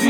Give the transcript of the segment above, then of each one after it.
We.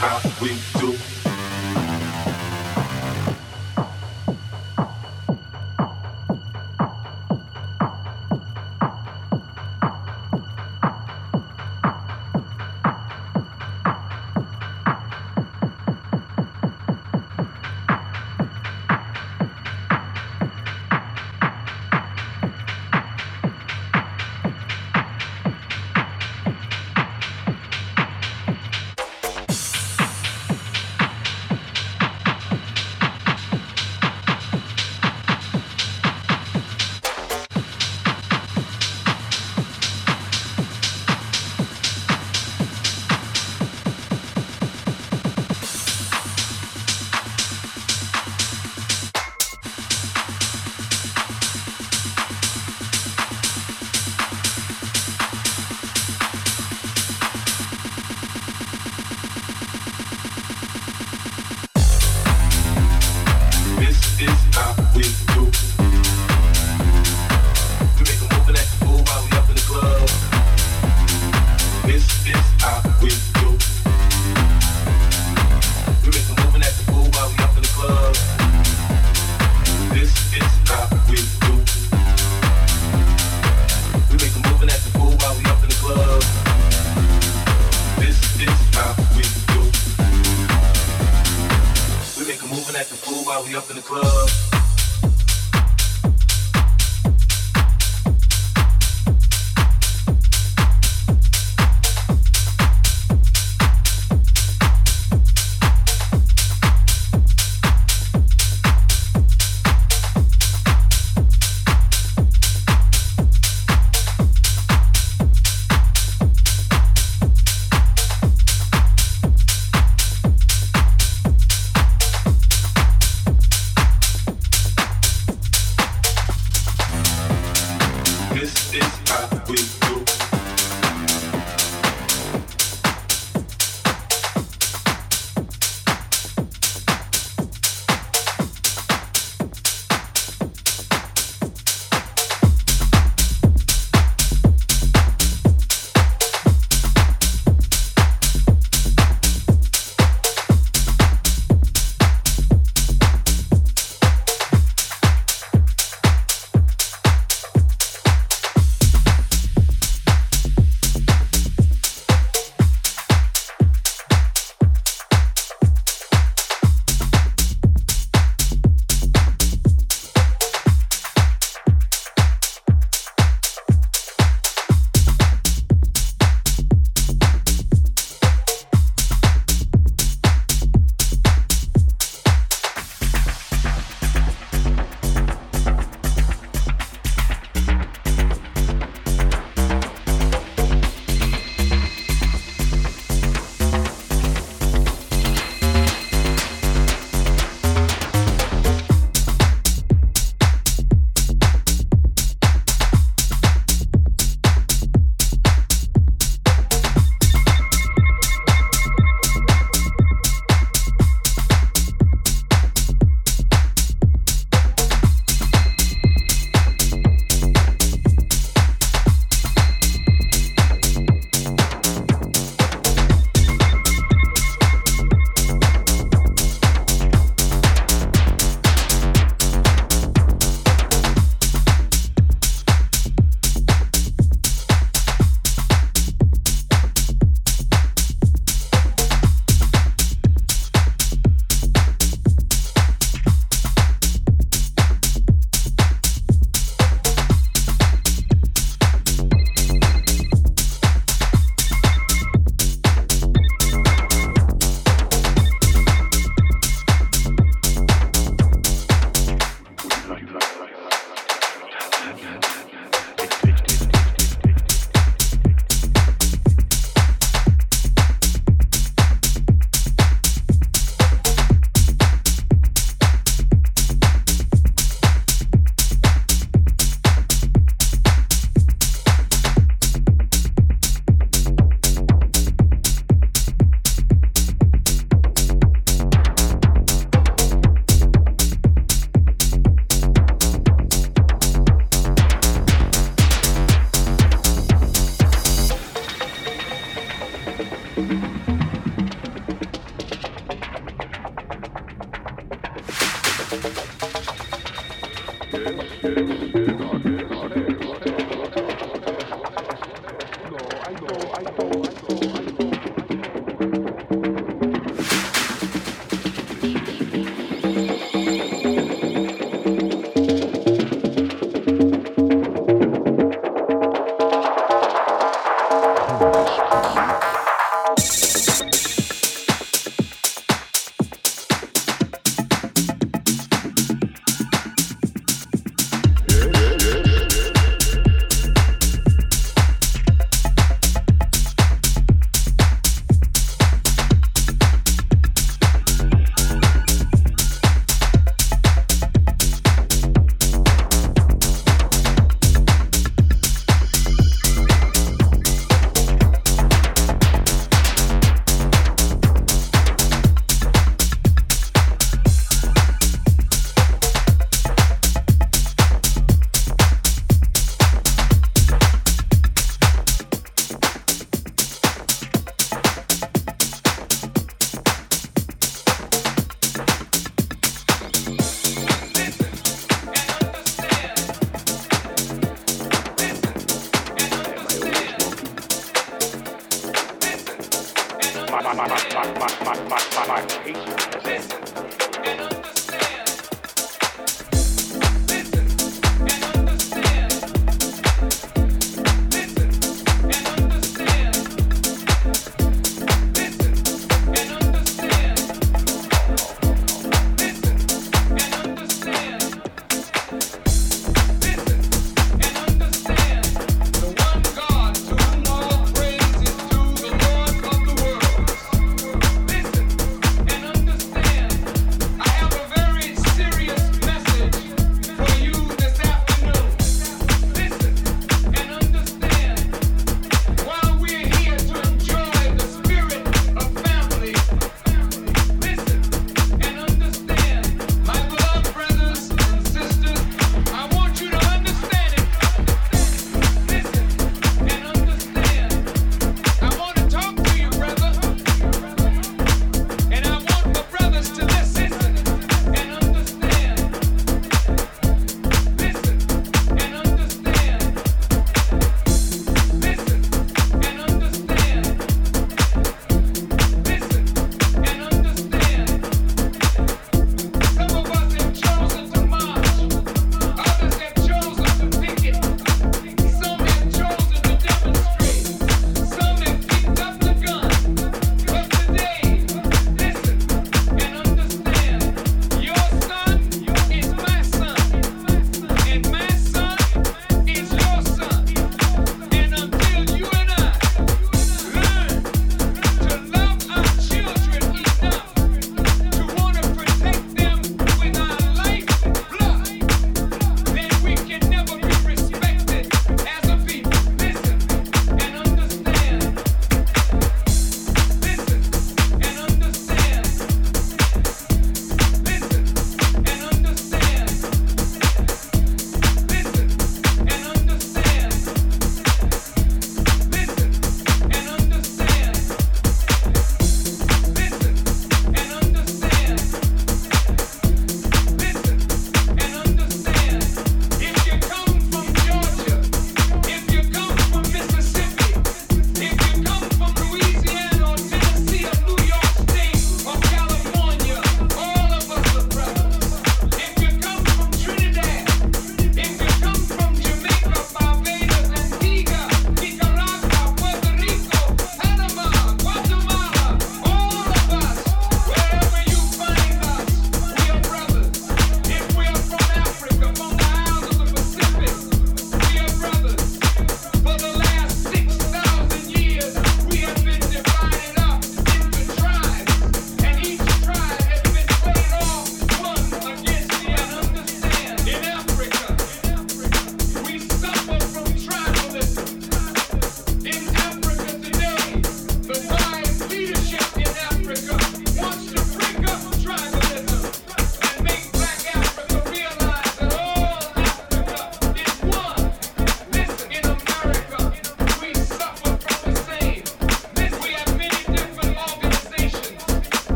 how we do